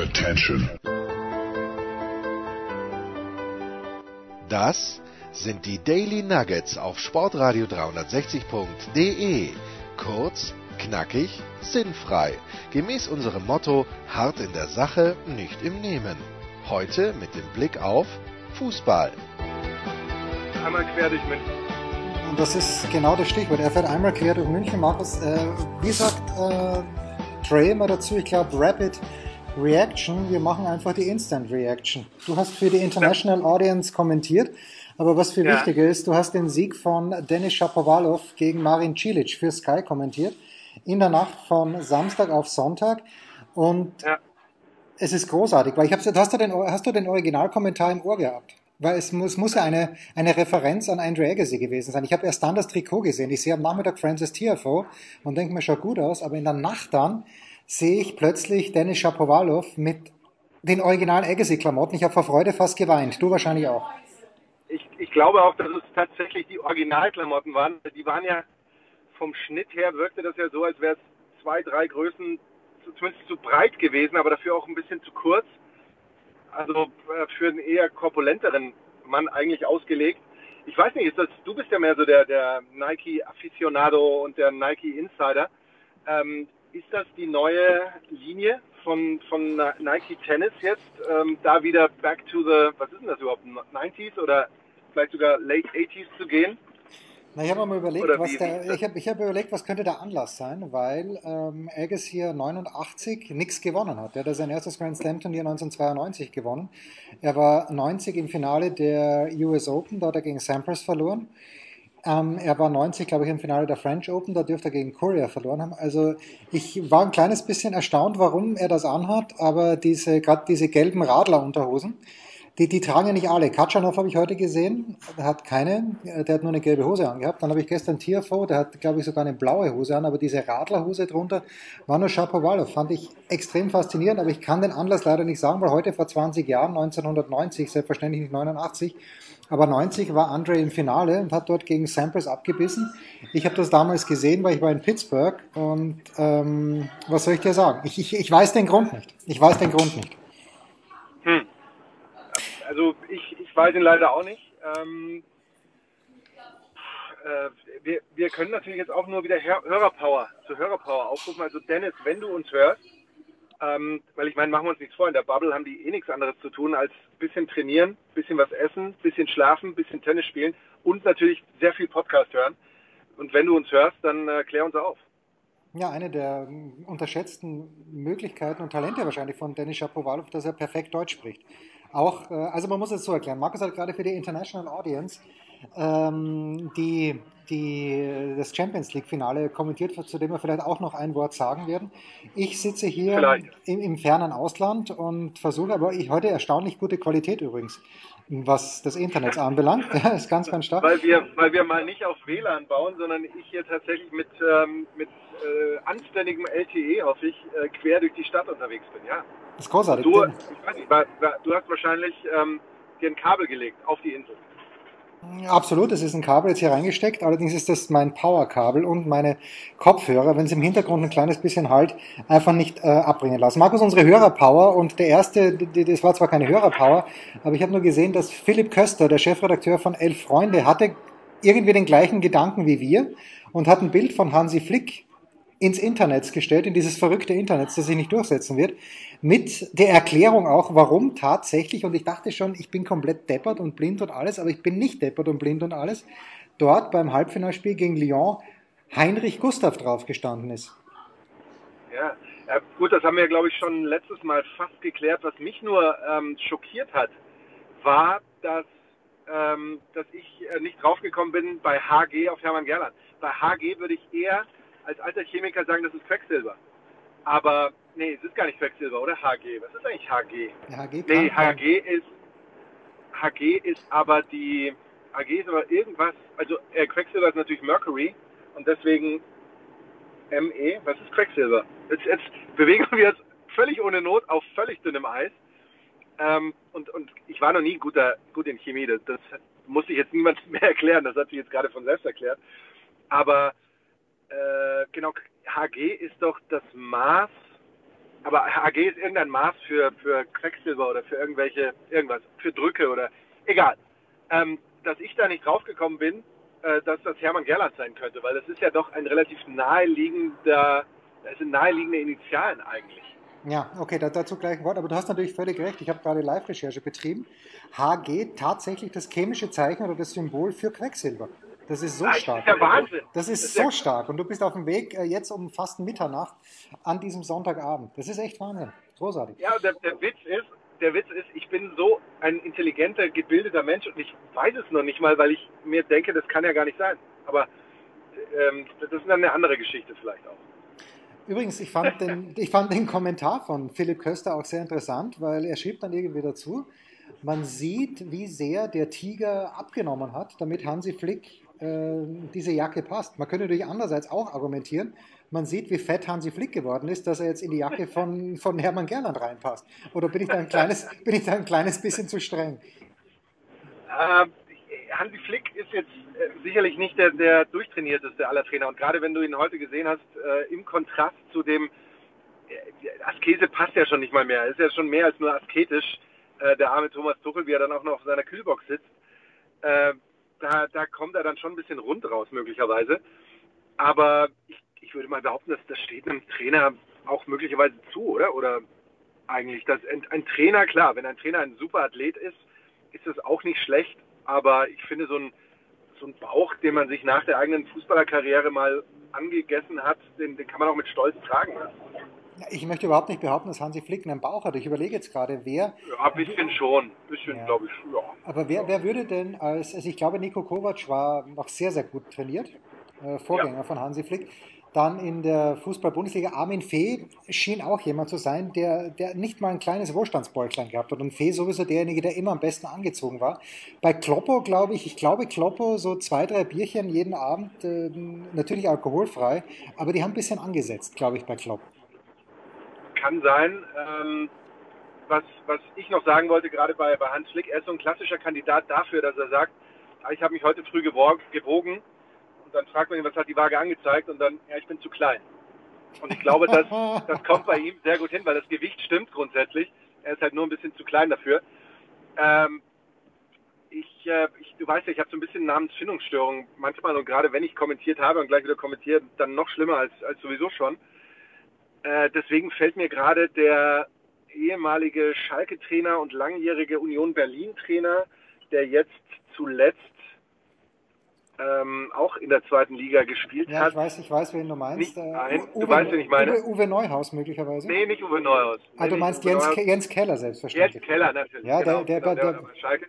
Attention. Das sind die Daily Nuggets auf Sportradio 360.de. Kurz, knackig, sinnfrei. Gemäß unserem Motto: hart in der Sache, nicht im Nehmen. Heute mit dem Blick auf Fußball. Einmal quer durch München. Und das ist genau das Stichwort. Er fährt einmal quer durch München. Markus, äh, wie sagt äh, Trey immer dazu? Ich glaube, Rapid Reaction. Wir machen einfach die Instant Reaction. Du hast für die International Audience kommentiert. Aber was viel Ja. wichtiger ist, du hast den Sieg von Denis Shapovalov gegen Marin Cilic für Sky kommentiert. In der Nacht von Samstag auf Sonntag. Und Ja. es ist großartig, weil ich hab's, hast, du den, hast du den Originalkommentar im Ohr gehabt? Weil es muss, muss ja eine, eine Referenz an Andrew Agassi gewesen sein. Ich habe erst dann das Trikot gesehen. Ich sehe am Nachmittag Francis TFO und denke mir, schaut gut aus. Aber in der Nacht dann sehe ich plötzlich Dennis Shapovalov mit den originalen Agassi-Klamotten. Ich habe vor Freude fast geweint. Du wahrscheinlich auch. Ich, ich glaube auch, dass es tatsächlich die Originalklamotten waren. Die waren ja vom Schnitt her wirkte das ja so, als wäre es zwei, drei Größen zu- zumindest zu breit gewesen, aber dafür auch ein bisschen zu kurz. Also äh, für einen eher korpulenteren Mann eigentlich ausgelegt. Ich weiß nicht, das, du bist ja mehr so der, der Nike Aficionado und der Nike Insider. Ähm, ist das die neue Linie von, von Nike Tennis jetzt? Ähm, da wieder back to the, was ist denn das überhaupt, 90s oder vielleicht sogar late 80s zu gehen? Na, ich habe mal überlegt, Oder was der, ich habe ich hab überlegt, was könnte der Anlass sein, weil ähm, Agassi hier 89 nichts gewonnen hat. Er hat sein erstes Grand Slam Turnier 1992 gewonnen. Er war 90 im Finale der US Open, da hat er gegen Sampras verloren. Ähm, er war 90, glaube ich, im Finale der French Open, da dürfte er gegen Courier verloren haben. Also ich war ein kleines bisschen erstaunt, warum er das anhat, aber diese, gerade diese gelben Radlerunterhosen, die, die tragen ja nicht alle. Katschanov habe ich heute gesehen, der hat keine, äh, der hat nur eine gelbe Hose angehabt. Dann habe ich gestern Tiafo, der hat, glaube ich, sogar eine blaue Hose an, aber diese Radlerhose drunter war nur Shapovalov. Fand ich extrem faszinierend, aber ich kann den Anlass leider nicht sagen, weil heute vor 20 Jahren, 1990, selbstverständlich nicht 89, aber 90 war Andre im Finale und hat dort gegen Sampras abgebissen. Ich habe das damals gesehen, weil ich war in Pittsburgh und ähm, was soll ich dir sagen? Ich, ich, ich weiß den Grund nicht. Ich weiß den Grund nicht. Also ich, ich weiß ihn leider auch nicht. Ähm, äh, wir, wir können natürlich jetzt auch nur wieder Hör- Hörerpower zu Hörerpower aufrufen. Also Dennis, wenn du uns hörst, ähm, weil ich meine, machen wir uns nichts vor, in der Bubble haben die eh nichts anderes zu tun, als bisschen trainieren, bisschen was essen, bisschen schlafen, bisschen Tennis spielen und natürlich sehr viel Podcast hören. Und wenn du uns hörst, dann äh, klär uns auf. Ja, eine der mm, unterschätzten Möglichkeiten und Talente wahrscheinlich von Denis Shapovalov, dass er perfekt Deutsch spricht. Auch, äh, also man muss es so erklären. Markus hat gerade für die International Audience ähm, die, die, das Champions League Finale kommentiert, zu dem wir vielleicht auch noch ein Wort sagen werden. Ich sitze hier im, im fernen Ausland und versuche aber ich heute erstaunlich gute Qualität übrigens, was das Internet anbelangt. Ja, ist ganz, ganz stark. Weil wir, weil wir mal nicht auf WLAN bauen, sondern ich hier tatsächlich mit, ähm, mit äh, anständigem LTE, hoffe ich, äh, quer durch die Stadt unterwegs bin. Ja. Das ist großartig. Du, ich weiß nicht, war, war, du hast wahrscheinlich ähm, dir ein Kabel gelegt auf die Insel. Absolut, es ist ein Kabel jetzt hier reingesteckt, allerdings ist das mein Powerkabel und meine Kopfhörer, wenn es im Hintergrund ein kleines bisschen halt, einfach nicht äh, abbringen lassen. Markus, unsere Hörerpower und der erste, das war zwar keine Hörerpower, aber ich habe nur gesehen, dass Philipp Köster, der Chefredakteur von Elf Freunde, hatte irgendwie den gleichen Gedanken wie wir und hat ein Bild von Hansi Flick ins Internet gestellt, in dieses verrückte Internet, das sich nicht durchsetzen wird, mit der Erklärung auch, warum tatsächlich, und ich dachte schon, ich bin komplett deppert und blind und alles, aber ich bin nicht deppert und blind und alles, dort beim Halbfinalspiel gegen Lyon Heinrich Gustav drauf gestanden ist. Ja. ja, gut, das haben wir, glaube ich, schon letztes Mal fast geklärt. Was mich nur ähm, schockiert hat, war, dass, ähm, dass ich äh, nicht draufgekommen bin bei HG auf Hermann Gerland. Bei HG würde ich eher als alter Chemiker sagen, das ist Quecksilber. Aber nee, es ist gar nicht Quecksilber, oder HG? Was ist eigentlich HG? HG Nee, HG ist HG ist aber die HG ist aber irgendwas, also äh, Quecksilber ist natürlich Mercury und deswegen ME, was ist Quecksilber? Jetzt, jetzt bewegen wir uns völlig ohne Not auf völlig dünnem Eis. Ähm, und, und ich war noch nie guter, gut in Chemie, das, das muss ich jetzt niemand mehr erklären, das hat sich jetzt gerade von selbst erklärt. Aber äh, genau, HG ist doch das Maß aber HG ist irgendein Maß für, für Quecksilber oder für irgendwelche, irgendwas, für Drücke oder egal. Ähm, dass ich da nicht draufgekommen bin, äh, dass das Hermann Gerland sein könnte, weil das ist ja doch ein relativ naheliegender, das sind naheliegende Initialen eigentlich. Ja, okay, dazu gleich ein Wort, aber du hast natürlich völlig recht. Ich habe gerade Live-Recherche betrieben. HG tatsächlich das chemische Zeichen oder das Symbol für Quecksilber. Das ist so Ah, stark. Das ist ja Wahnsinn. Das ist Das ist so ja- stark. Und du bist auf dem Weg äh, jetzt um fast Mitternacht an diesem Sonntagabend. Das ist echt Wahnsinn. Großartig. Ja, der, der Witz ist, der Witz ist, ich bin so ein intelligenter, gebildeter Mensch und ich weiß es noch nicht mal, weil ich mir denke, das kann ja gar nicht sein. Aber ähm, das ist dann eine andere Geschichte vielleicht auch. Übrigens, ich fand, den, ich fand den Kommentar von Philipp Köster auch sehr interessant, weil er schrieb dann irgendwie dazu, man sieht, wie sehr der Tiger abgenommen hat, damit Hansi Flick äh, diese Jacke passt. Man könnte natürlich andererseits auch argumentieren, man sieht, wie fett Hansi Flick geworden ist, dass er jetzt in die Jacke von, von Hermann Gerland reinpasst. Oder bin ich da ein kleines, bin ich da ein kleines bisschen zu streng? Ähm, Hansi Flick ist jetzt äh, sicherlich nicht der, der durchtrainierteste aller Trainer. Und gerade wenn du ihn heute gesehen hast, äh, im Kontrast zu dem, äh, Askese passt ja schon nicht mal mehr. Er ist ja schon mehr als nur asketisch, äh, der arme Thomas Tuchel, wie er dann auch noch auf seiner Kühlbox sitzt. Äh, da, da kommt er dann schon ein bisschen rund raus, möglicherweise. Aber ich, ich würde mal behaupten, dass das steht einem Trainer auch möglicherweise zu, oder? Oder eigentlich, dass ein, ein Trainer, klar, wenn ein Trainer ein super Athlet ist, ist das auch nicht schlecht, aber ich finde so ein, so ein Bauch, den man sich nach der eigenen Fußballerkarriere mal angegessen hat, den, den kann man auch mit Stolz tragen. Ich möchte überhaupt nicht behaupten, dass Hansi Flick einen Bauch hat. Ich überlege jetzt gerade, wer, Ja, ein bisschen schon, ein bisschen, Ja. glaube ich, ja. aber wer, wer würde denn als, also ich glaube, Nico Kovac war noch sehr, sehr gut trainiert, äh, Vorgänger von Hansi Flick. Dann in der Fußball-Bundesliga, Armin Fee schien auch jemand zu sein, der, der nicht mal ein kleines Wohlstandsbäuchlein gehabt hat. Und Fee sowieso derjenige, der immer am besten angezogen war. Bei Kloppo glaube ich, ich glaube Kloppo so zwei, drei Bierchen jeden Abend, äh, natürlich alkoholfrei, aber die haben ein bisschen angesetzt, glaube ich, bei Klopp. Kann sein. Ähm, was, was ich noch sagen wollte, gerade bei, bei Hans Flick, er ist so ein klassischer Kandidat dafür, dass er sagt, ah, ich habe mich heute früh gewogen und dann fragt man ihn, was hat die Waage angezeigt und dann, ja, ich bin zu klein. Und ich glaube, das, das kommt bei ihm sehr gut hin, weil das Gewicht stimmt grundsätzlich. Er ist halt nur ein bisschen zu klein dafür. Ähm, ich, äh, ich, du weißt ja, ich habe so ein bisschen Namensfindungsstörung manchmal und gerade wenn ich kommentiert habe und gleich wieder kommentiere, dann noch schlimmer als, als sowieso schon. Äh, deswegen fällt mir gerade der ehemalige Schalke-Trainer und langjährige Union Berlin-Trainer, der jetzt zuletzt ähm, auch in der zweiten Liga gespielt Ja, hat. ich weiß, ich weiß, wen du meinst. Nicht ein. Du weißt, wen ich meine. Uwe, Uwe Neuhaus möglicherweise. Nee, nicht Uwe Neuhaus. ah, Nee, du meinst Uwe Jens. Ke- Jens Keller selbstverständlich. Jens Keller natürlich. Ja, der- genau, der- genau, der- war bei Schalke.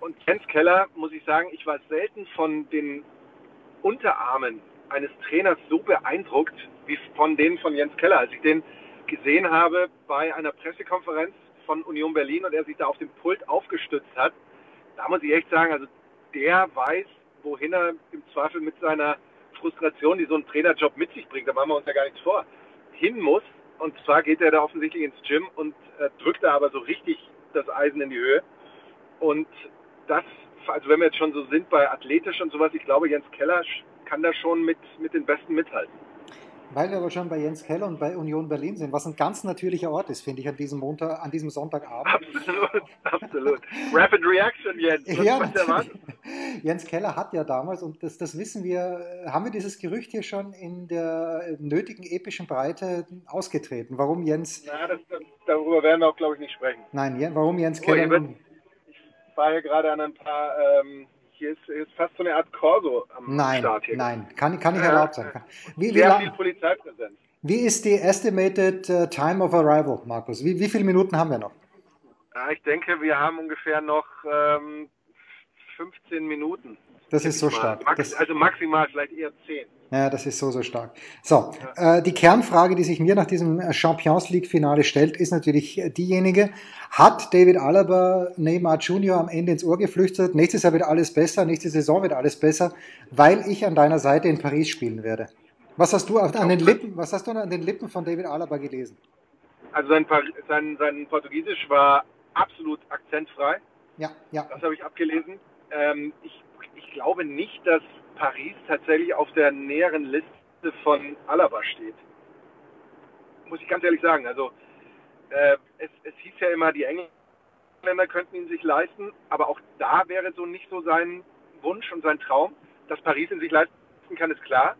Und Jens Keller, muss ich sagen, ich war selten von den Unterarmen eines Trainers so beeindruckt wie von denen von Jens Keller. Als ich den gesehen habe bei einer Pressekonferenz von Union Berlin und er sich da auf dem Pult aufgestützt hat, da muss ich echt sagen, also der weiß, wohin er im Zweifel mit seiner Frustration, die so ein Trainerjob mit sich bringt, da machen wir uns ja gar nichts vor, hin muss. Und zwar geht er da offensichtlich ins Gym und äh, drückt da aber so richtig das Eisen in die Höhe. Und das, also wenn wir jetzt schon so sind bei athletisch und sowas, ich glaube, Jens Keller kann da schon mit, mit den Besten mithalten. Weil wir aber schon bei Jens Keller und bei Union Berlin sind, was ein ganz natürlicher Ort ist, finde ich, an diesem Montag, an diesem Sonntagabend. Absolut, absolut. Rapid Reaction, Jens. Was, Ja, was? Jens Keller hat ja damals, und das, das wissen wir, haben wir dieses Gerücht hier schon in der nötigen epischen Breite ausgetreten. Warum Jens, Na, das, darüber werden wir auch, glaube ich, nicht sprechen. nein, warum Jens Oh, Keller? wird- Ich war hier gerade an ein paar, ähm, hier ist, ist fast so eine Art Corso am Nein, Start hier. nein, kann, kann nicht erlaubt sein. Wie, wie, Sehr lang, viel Polizeipräsenz. wie ist die estimated uh, time of arrival, Markus? Wie, wie viele Minuten haben wir noch? Ja, ich denke, wir haben ungefähr noch ähm, 15 Minuten. Das ist so stark. Max, Das, also maximal vielleicht eher 10. ja, das ist so, so stark. So, äh, die Kernfrage, die sich mir nach diesem äh, Champions League-Finale stellt, ist natürlich äh, diejenige, hat David Alaba Neymar Junior am Ende ins Ohr geflüstert, nächstes Jahr wird alles besser, nächste Saison wird alles besser, weil ich an deiner Seite in Paris spielen werde. Was hast du an den Lippen, was hast du an den Lippen von David Alaba gelesen? Also sein, sein, sein Portugiesisch war absolut akzentfrei. Ja, ja. Das habe ich abgelesen. Ähm, ich, ich glaube nicht, dass Paris tatsächlich auf der näheren Liste von Alaba steht. muss ich ganz ehrlich sagen. Also äh, es, es hieß ja immer, die Engländer könnten ihn sich leisten, aber auch da wäre so nicht so sein Wunsch und sein Traum. Dass Paris ihn sich leisten kann, ist klar.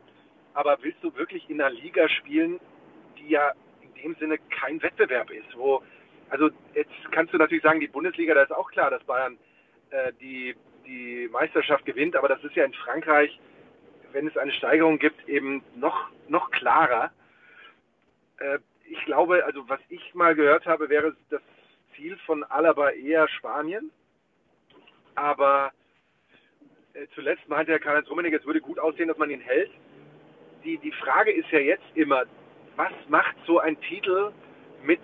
Aber willst du wirklich in einer Liga spielen, die ja in dem Sinne kein Wettbewerb ist, wo also jetzt kannst du natürlich sagen, die Bundesliga, da ist auch klar, dass Bayern äh, die, die Meisterschaft gewinnt, aber das ist ja in Frankreich, wenn es eine Steigerung gibt, eben noch, noch klarer. Äh, ich glaube, also was ich mal gehört habe, wäre das Ziel von Alaba eher Spanien. Aber äh, zuletzt meinte Herr Karl-Heinz Rummenigge, es würde gut aussehen, dass man ihn hält. Die, die Frage ist ja jetzt immer, was macht so ein Titel mit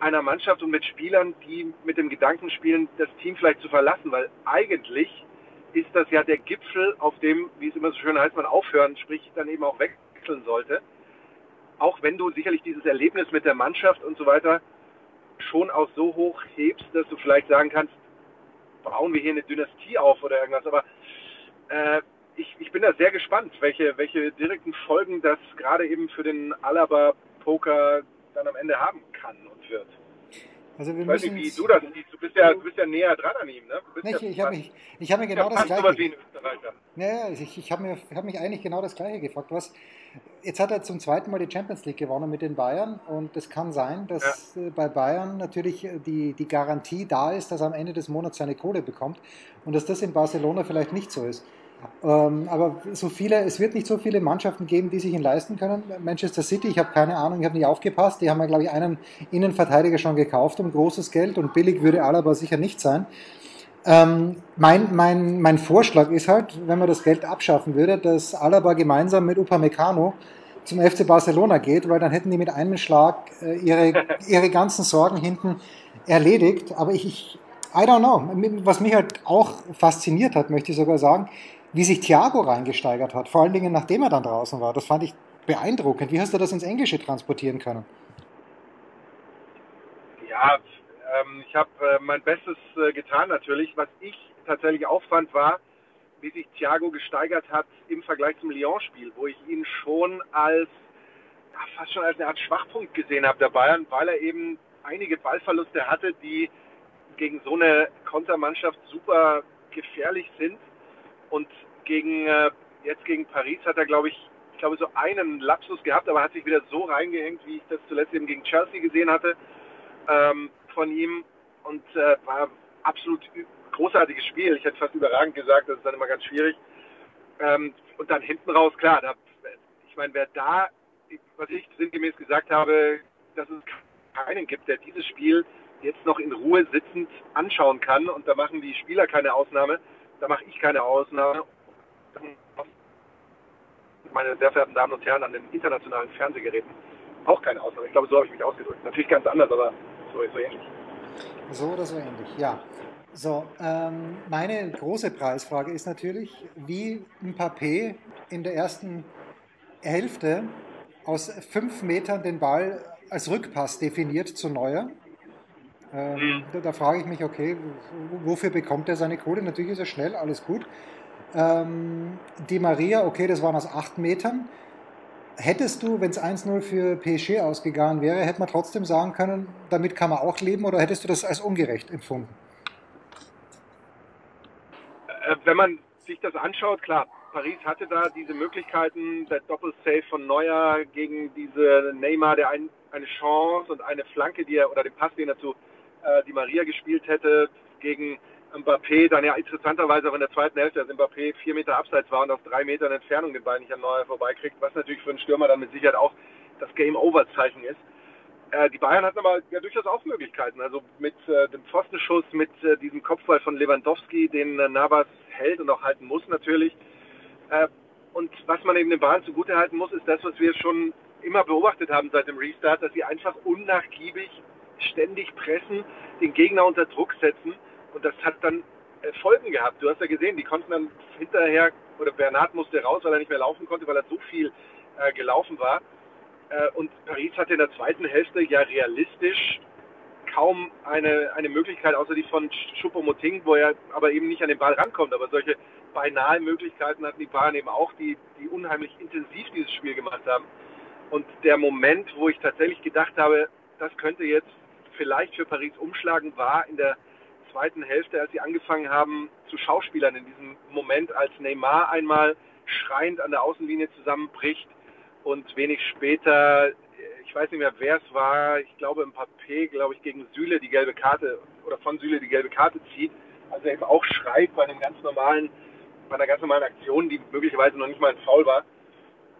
einer Mannschaft und mit Spielern, die mit dem Gedanken spielen, das Team vielleicht zu verlassen, weil eigentlich ist das ja der Gipfel, auf dem, wie es immer so schön heißt, man aufhören, sprich dann eben auch wechseln sollte. Auch wenn du sicherlich dieses Erlebnis mit der Mannschaft und so weiter schon auch so hoch hebst, dass du vielleicht sagen kannst, bauen wir hier eine Dynastie auf oder irgendwas. Aber äh, ich, ich bin da sehr gespannt, welche, welche direkten Folgen das gerade eben für den Alaba-Poker dann am Ende haben kann und wird. Also wir ich weiß nicht, wie du das siehst. Du bist ja, du bist ja näher dran an ihm, ne? Nicht, ja, ich habe mich, ich hab mir genau das Gleiche. Wie ein Österreicher. Ja, ich, ich habe mir, hab mich eigentlich genau das Gleiche gefragt. Was, jetzt hat er zum zweiten Mal die Champions League gewonnen mit den Bayern und es kann sein, dass ja. Äh, bei Bayern natürlich die, die Garantie da ist, dass er am Ende des Monats seine Kohle bekommt und dass das in Barcelona vielleicht nicht so ist. Ähm, aber so viele, es wird nicht so viele Mannschaften geben, die sich ihn leisten können. Manchester City, ich habe keine Ahnung, ich habe nicht aufgepasst. Die haben ja, glaube ich, einen Innenverteidiger schon gekauft um großes Geld und billig würde Alaba sicher nicht sein. Ähm, mein, mein, mein Vorschlag ist halt, wenn man das Geld abschaffen würde, dass Alaba gemeinsam mit Upamecano zum FC Barcelona geht, weil dann hätten die mit einem Schlag äh, ihre, ihre ganzen Sorgen hinten erledigt. Aber ich, ich, I don't know. Was mich halt auch fasziniert hat, möchte ich sogar sagen, wie sich Thiago reingesteigert hat, vor allen Dingen nachdem er dann draußen war. Das fand ich beeindruckend. Wie hast du das ins Englische transportieren können? Ja, ähm, ich habe äh, mein Bestes äh, getan natürlich. Was ich tatsächlich auffand, war, wie sich Thiago gesteigert hat im Vergleich zum Lyon-Spiel, wo ich ihn schon als ja, fast schon als eine Art Schwachpunkt gesehen habe der Bayern, weil er eben einige Ballverluste hatte, die gegen so eine Kontermannschaft super gefährlich sind. Und gegen äh, jetzt gegen Paris hat er, glaube ich, ich glaube so einen Lapsus gehabt, aber hat sich wieder so reingehängt, wie ich das zuletzt eben gegen Chelsea gesehen hatte ähm, von ihm und äh, war absolut großartiges Spiel. Ich hätte fast überragend gesagt, das ist dann immer ganz schwierig. Ähm, und dann hinten raus, klar, da, ich meine, wer da, was ich sinngemäß gesagt habe, dass es keinen gibt, der dieses Spiel jetzt noch in Ruhe sitzend anschauen kann und da machen die Spieler keine Ausnahme, da mache ich keine Ausnahme. Meine sehr verehrten Damen und Herren an den internationalen Fernsehgeräten auch keine Ausnahme. Ich glaube, so habe ich mich ausgedrückt. Natürlich ganz anders, aber so, so ähnlich. So oder so ähnlich, ja. So, ähm, meine große Preisfrage ist natürlich, wie Mbappé in der ersten Hälfte aus fünf Metern den Ball als Rückpass definiert zu Neuer. Ähm, mhm. da, da, frage ich mich, okay, wofür bekommt er seine Kohle? Natürlich ist er schnell, alles gut. Ähm, die Maria, okay, das waren aus acht Metern. Hättest du, wenn es 1-0 für PSG ausgegangen wäre, hätte man trotzdem sagen können, damit kann man auch leben oder hättest du das als ungerecht empfunden? Äh, wenn man sich das anschaut, klar, Paris hatte da diese Möglichkeiten, der Doppelsave von Neuer gegen diese Neymar, der ein, eine Chance und eine Flanke, die er oder den Pass, den er zu äh, die Maria gespielt hätte, gegen Mbappé, dann ja interessanterweise auch in der zweiten Hälfte, dass Mbappé vier Meter abseits war und auf drei Metern Entfernung den Ball nicht an Neuer vorbeikriegt, was natürlich für einen Stürmer dann mit Sicherheit auch das Game-Over-Zeichen ist. Äh, die Bayern hatten aber ja durchaus auch Möglichkeiten. Also mit äh, dem Pfostenschuss, mit äh, diesem Kopfball von Lewandowski, den äh, Navas hält und auch halten muss natürlich. Äh, und was man eben den Bayern zugutehalten muss, ist das, was wir schon immer beobachtet haben seit dem Restart, dass sie einfach unnachgiebig ständig pressen, den Gegner unter Druck setzen und das hat dann Folgen gehabt. Du hast ja gesehen, die konnten dann hinterher, oder Bernard musste raus, weil er nicht mehr laufen konnte, weil er so viel äh, gelaufen war. Äh, und Paris hatte in der zweiten Hälfte ja realistisch kaum eine, eine Möglichkeit, außer die von Choupo-Moting, wo er aber eben nicht an den Ball rankommt. Aber solche beinahe Möglichkeiten hatten die Bayern eben auch, die, die unheimlich intensiv dieses Spiel gemacht haben. Und der Moment, wo ich tatsächlich gedacht habe, das könnte jetzt vielleicht für Paris umschlagen, war in der zweiten Hälfte, als sie angefangen haben zu Schauspielern in diesem Moment, als Neymar einmal schreiend an der Außenlinie zusammenbricht und wenig später, ich weiß nicht mehr, wer es war, ich glaube im Papé, glaube ich, gegen Süle die gelbe Karte oder von Süle die gelbe Karte zieht. Also eben auch schreit bei einem ganz normalen, bei einer ganz normalen Aktion, die möglicherweise noch nicht mal ein Foul war.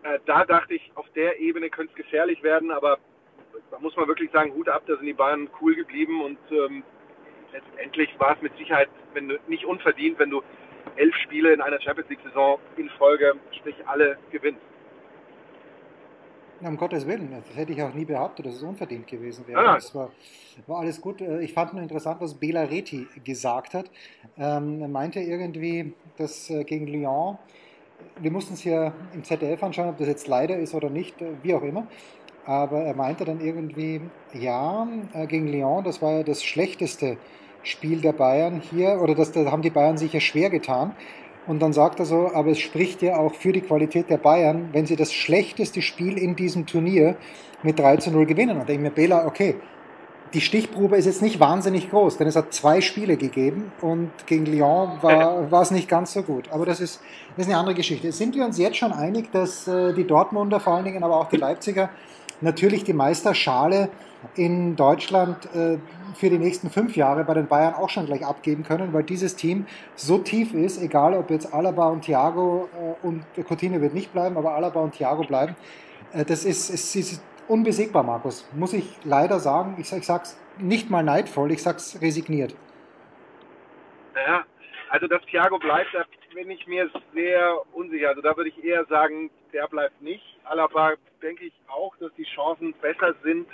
Äh, da dachte ich, auf der Ebene könnte es gefährlich werden, aber da muss man wirklich sagen, Hut ab, da sind die Bayern cool geblieben und ähm, letztendlich war es mit Sicherheit wenn du, nicht unverdient, wenn du elf Spiele in einer Champions League-Saison in Folge, sprich alle gewinnst. Um Gottes Willen, das hätte ich auch nie behauptet, dass es unverdient gewesen wäre. Ah. Das war, war, alles gut. Äh, ich fand nur interessant, was Bela Reti gesagt hat. Ähm, er meinte irgendwie, dass äh, gegen Lyon, wir mussten es ja im ZDF anschauen, ob das jetzt leider ist oder nicht, äh, wie auch immer. Aber er meinte dann irgendwie, ja, gegen Lyon, das war ja das schlechteste Spiel der Bayern hier, oder das, da haben die Bayern sich ja schwer getan. Und dann sagt er so, aber es spricht ja auch für die Qualität der Bayern, wenn sie das schlechteste Spiel in diesem Turnier mit 3 zu 0 gewinnen. Und denke mir, Bela, okay, die Stichprobe ist jetzt nicht wahnsinnig groß, denn es hat zwei Spiele gegeben und gegen Lyon war, war es nicht ganz so gut. Aber das ist, das ist eine andere Geschichte. Sind wir uns jetzt schon einig, dass äh, die Dortmunder vor allen Dingen, aber auch die Leipziger natürlich die Meisterschale in Deutschland äh, für die nächsten fünf Jahre bei den Bayern auch schon gleich abgeben können, weil dieses Team so tief ist, egal ob jetzt Alaba und Thiago äh, und Coutinho wird nicht bleiben, aber Alaba und Thiago bleiben. Äh, das ist, ist, ist, unbesiegbar, Markus. Muss ich leider sagen. Ich, ich sag's nicht mal neidvoll, ich sag's resigniert. Naja, also dass Thiago bleibt, bin ich mir sehr unsicher. Also da würde ich eher sagen, der bleibt nicht. Alaba denke ich auch, dass die Chancen besser sind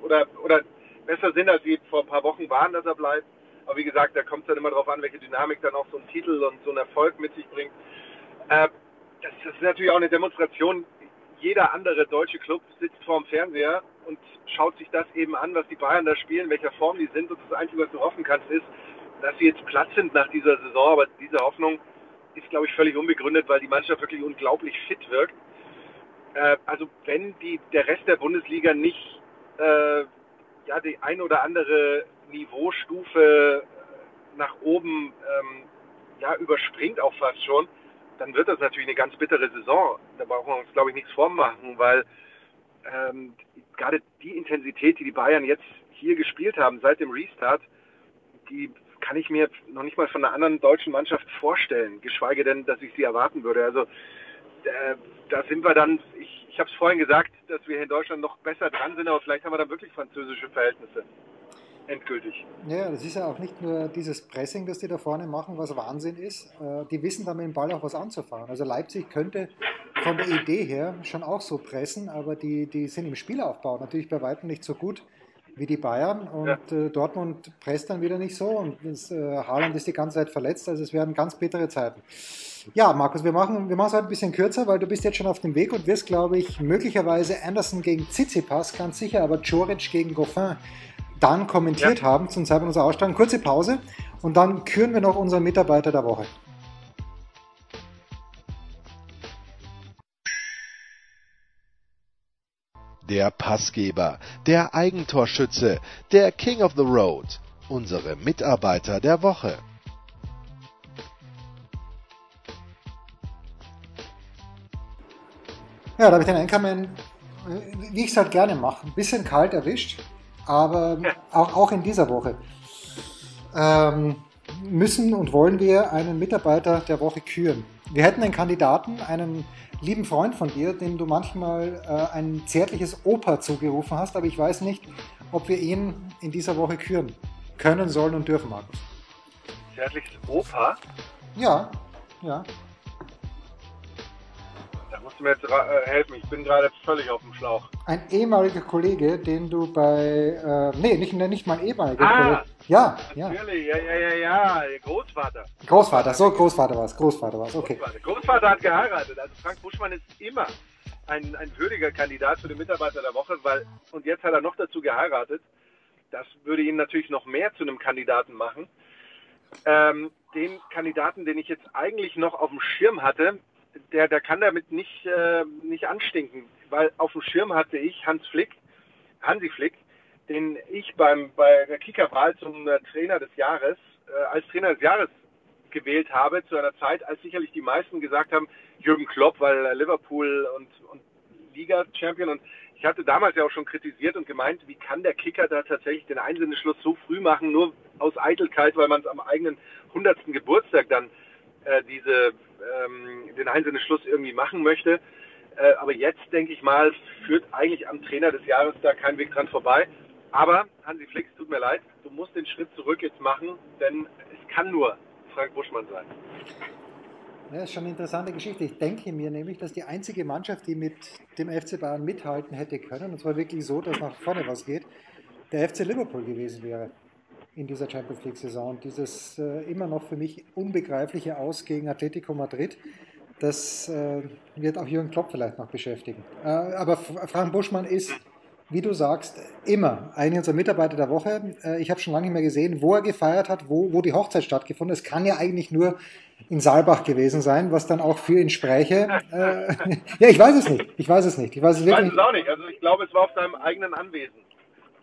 oder, oder besser sind, als sie vor ein paar Wochen waren, dass er bleibt. Aber wie gesagt, da kommt es dann immer darauf an, welche Dynamik dann auch so ein Titel und so ein Erfolg mit sich bringt. Äh, das, das ist natürlich auch eine Demonstration. Jeder andere deutsche Club sitzt vorm Fernseher und schaut sich das eben an, was die Bayern da spielen, in welcher Form die sind. Und das Einzige, was du hoffen kannst, ist, dass sie jetzt Platz sind nach dieser Saison. Aber diese Hoffnung ist, glaube ich, völlig unbegründet, weil die Mannschaft wirklich unglaublich fit wirkt. Äh, also wenn die, der Rest der Bundesliga nicht äh, ja, die ein oder andere Niveaustufe nach oben ähm, ja, überspringt auch fast schon, dann wird das natürlich eine ganz bittere Saison. Da brauchen wir uns, glaube ich, nichts vormachen, weil ähm, gerade die Intensität, die die Bayern jetzt hier gespielt haben seit dem Restart, die kann ich mir noch nicht mal von einer anderen deutschen Mannschaft vorstellen, geschweige denn, dass ich sie erwarten würde. Also äh, da sind wir dann, ich ich habe es vorhin gesagt, dass wir hier in Deutschland noch besser dran sind, aber vielleicht haben wir dann wirklich französische Verhältnisse. Endgültig. Ja, das ist ja auch nicht nur dieses Pressing, das die da vorne machen, was Wahnsinn ist. Äh, die wissen dann mit dem Ball auch was anzufangen. Also Leipzig könnte von der Idee her schon auch so pressen, aber die, die sind im Spielaufbau natürlich bei weitem nicht so gut wie die Bayern und ja. äh, Dortmund presst dann wieder nicht so und das, äh, Haaland ist die ganze Zeit verletzt, also es werden ganz bittere Zeiten. Ja, Markus, wir machen, wir machen es heute ein bisschen kürzer, weil du bist jetzt schon auf dem Weg und wirst, glaube ich, möglicherweise Anderson gegen Tsitsipas, ganz sicher, aber Joric gegen Goffin dann kommentiert ja. haben zum Zeitpunkt unserer Ausstrahlung. Kurze Pause und dann küren wir noch unseren Mitarbeiter der Woche. Der Passgeber, der Eigentorschütze, der King of the Road, unsere Mitarbeiter der Woche. Ja, da habe ich den Einkommen, wie ich es halt gerne mache, ein bisschen kalt erwischt, aber auch, auch in dieser Woche. Ähm, müssen und wollen wir einen Mitarbeiter der Woche küren. Wir hätten einen Kandidaten, einen lieben Freund von dir, dem du manchmal äh, ein zärtliches Opa zugerufen hast, aber ich weiß nicht, ob wir ihn in dieser Woche küren können, sollen und dürfen, Markus. Zärtliches Opa? Ja, ja musst du mir jetzt äh, helfen, ich bin gerade völlig auf dem Schlauch. Ein ehemaliger Kollege, den du bei, äh, nee, nicht, nicht mein ehemaliger ah, Kollege. Ja, ja. Natürlich, ja, ja, ja, ja, Großvater. Großvater, so Großvater war es, Großvater war es, okay. Großvater. Großvater hat geheiratet, also Frank Buschmann ist immer ein, ein würdiger Kandidat für den Mitarbeiter der Woche, weil, und jetzt hat er noch dazu geheiratet. Das würde ihn natürlich noch mehr zu einem Kandidaten machen. Ähm, den Kandidaten, den ich jetzt eigentlich noch auf dem Schirm hatte, der, der kann damit nicht, äh, nicht anstinken, weil auf dem Schirm hatte ich Hans Flick, Hansi Flick, den ich beim, bei der Kickerwahl zum äh, Trainer des Jahres, äh, als Trainer des Jahres gewählt habe, zu einer Zeit, als sicherlich die meisten gesagt haben, Jürgen Klopp, weil Liverpool und, und Liga-Champion und ich hatte damals ja auch schon kritisiert und gemeint, wie kann der Kicker da tatsächlich den Einsendeschluss so früh machen, nur aus Eitelkeit, weil man es am eigenen 100. Geburtstag dann äh, diese, ähm, den Einsendeschluss irgendwie machen möchte. Äh, aber jetzt, denke ich mal, führt eigentlich am Trainer des Jahres da kein Weg dran vorbei. Aber, Hansi Flix, tut mir leid, du musst den Schritt zurück jetzt machen, denn es kann nur Frank Buschmann sein. Ja, das ist schon eine interessante Geschichte. Ich denke mir nämlich, dass die einzige Mannschaft, die mit dem FC Bayern mithalten hätte können, und zwar wirklich so, dass nach vorne was geht, der FC Liverpool gewesen wäre in dieser Champions League-Saison. Dieses äh, immer noch für mich unbegreifliche Aus gegen Atletico Madrid, das äh, wird auch Jürgen Klopp vielleicht noch beschäftigen. Äh, aber Frank Buschmann ist, wie du sagst, immer einer unserer Mitarbeiter der Woche. Äh, ich habe schon lange nicht mehr gesehen, wo er gefeiert hat, wo, wo die Hochzeit stattgefunden hat. Es kann ja eigentlich nur in Saalbach gewesen sein, was dann auch für ihn spräche. Äh, ja, ich weiß es nicht. Ich weiß es nicht. Ich weiß es, wirklich ich weiß es auch nicht. Also ich glaube, es war auf seinem eigenen Anwesen.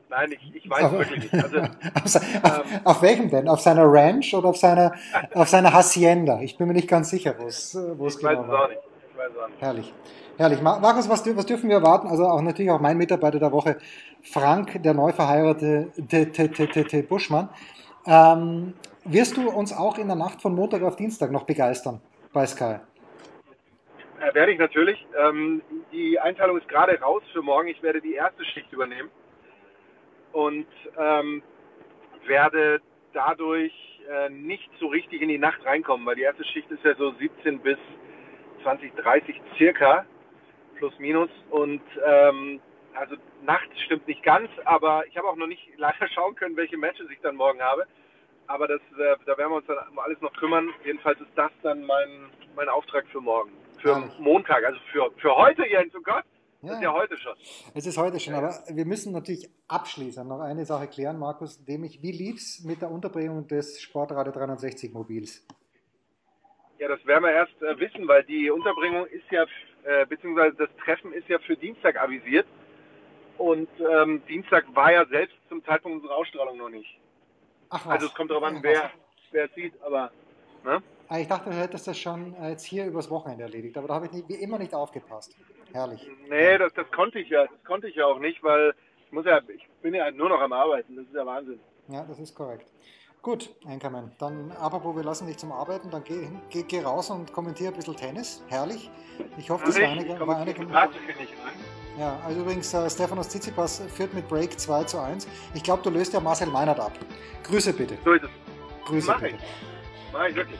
Nein, ich, ich weiß auf, wirklich nicht. Also, auf, ähm, auf, welchem denn? Auf seiner Ranch oder auf seiner, auf seiner Hacienda? Ich bin mir nicht ganz sicher, wo es, wo es genau war. Auch nicht. Ich weiß es auch nicht. Herrlich. Herrlich. Markus, was, was dürfen wir erwarten? Also auch natürlich auch mein Mitarbeiter der Woche, Frank, der neu verheiratete Buschmann. Ähm, wirst du uns auch in der Nacht von Montag auf Dienstag noch begeistern bei Sky? Ja, werde ich natürlich. Ähm, die Einteilung ist gerade raus für morgen. Ich werde die erste Schicht übernehmen und ähm, werde dadurch äh, nicht so richtig in die Nacht reinkommen, weil die erste Schicht ist ja so 17 bis 20, 30 circa, plus minus. Und ähm, also nachts stimmt nicht ganz, aber ich habe auch noch nicht leider schauen können, welche Matches ich dann morgen habe. Aber das, äh, da werden wir uns dann um alles noch kümmern. Jedenfalls ist das dann mein, mein Auftrag für morgen. Für ja. Montag, also für, für heute, Jens, oh Gott. Ja. Ist ja heute schon. Es ist heute schon, aber wir müssen natürlich abschließend noch eine Sache klären, Markus, nämlich wie lief es mit der Unterbringung des Sportradio 360 Mobils? Ja, das werden wir erst äh, wissen, weil die Unterbringung ist ja, äh, beziehungsweise das Treffen ist ja für Dienstag avisiert. Und ähm, Dienstag war ja selbst zum Zeitpunkt unserer Ausstrahlung noch nicht. Ach was. Also es kommt darauf an, wer, wer sieht, aber. Ne? Ah, ich dachte, du hättest das schon äh, jetzt hier übers Wochenende erledigt, aber da habe ich nicht, wie immer nicht aufgepasst. Herrlich. Nee, das, das konnte ich ja, das konnte ich ja auch nicht, weil ich muss ja, ich bin ja nur noch am Arbeiten, das ist ja Wahnsinn. Ja, das ist korrekt. Gut, Enkermann, dann apropos, wir lassen dich zum Arbeiten, dann geh, geh, geh raus und kommentiere ein bisschen Tennis. Herrlich. Ich hoffe, das war einige. War einige ja, also übrigens, äh, Stefanos Tsitsipas führt mit Break 2 zu 1. Ich glaube, du löst ja Marcel Meinert ab. Grüße bitte. So ist es. Grüße Mach bitte. Ich. Mach ich wirklich.